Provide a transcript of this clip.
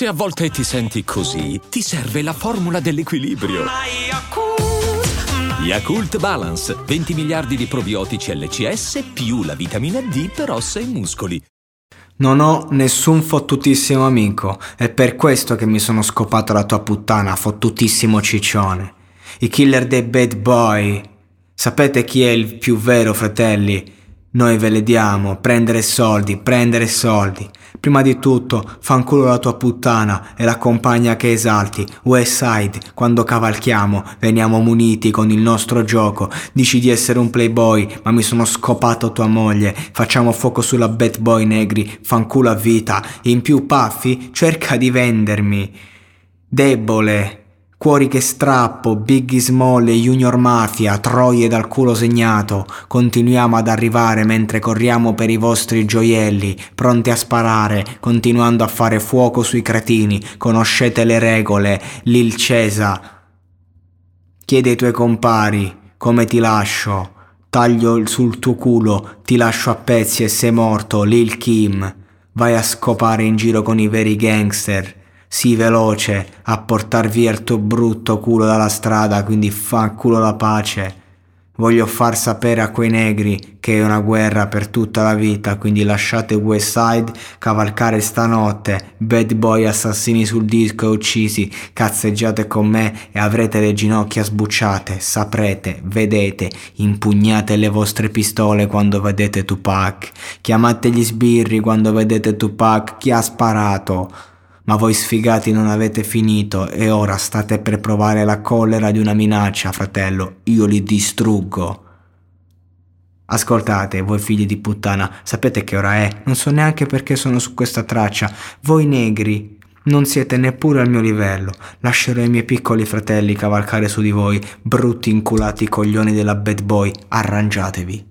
Se a volte ti senti così, ti serve la formula dell'equilibrio. Yakult Balance, 20 miliardi di probiotici LCS più la vitamina D per ossa e muscoli. Non ho nessun fottutissimo amico, è per questo che mi sono scopato la tua puttana, fottutissimo ciccione. I killer dei bad boy. Sapete chi è il più vero, fratelli? Noi ve le diamo, prendere soldi, prendere soldi. Prima di tutto, fanculo la tua puttana e la compagna che esalti. Westside, quando cavalchiamo, veniamo muniti con il nostro gioco. Dici di essere un playboy, ma mi sono scopato tua moglie. Facciamo fuoco sulla bad boy negri, fanculo a vita. In più paffi, cerca di vendermi. Debole, Cuori che strappo, Biggie Small e Junior Mafia, troie dal culo segnato, continuiamo ad arrivare mentre corriamo per i vostri gioielli, pronti a sparare, continuando a fare fuoco sui cretini, conoscete le regole, Lil Cesa. Chiede ai tuoi compari come ti lascio, taglio sul tuo culo, ti lascio a pezzi e sei morto, Lil Kim. Vai a scopare in giro con i veri gangster Sii veloce a portar via il tuo brutto culo dalla strada, quindi fa culo la pace. Voglio far sapere a quei negri che è una guerra per tutta la vita, quindi lasciate Westside cavalcare stanotte, bad boy assassini sul disco e uccisi, cazzeggiate con me e avrete le ginocchia sbucciate, saprete, vedete, impugnate le vostre pistole quando vedete Tupac, chiamate gli sbirri quando vedete Tupac, chi ha sparato? Ma voi sfigati non avete finito e ora state per provare la collera di una minaccia, fratello. Io li distruggo. Ascoltate, voi figli di puttana, sapete che ora è? Non so neanche perché sono su questa traccia. Voi negri, non siete neppure al mio livello. Lascerò i miei piccoli fratelli cavalcare su di voi, brutti inculati coglioni della bad boy. Arrangiatevi.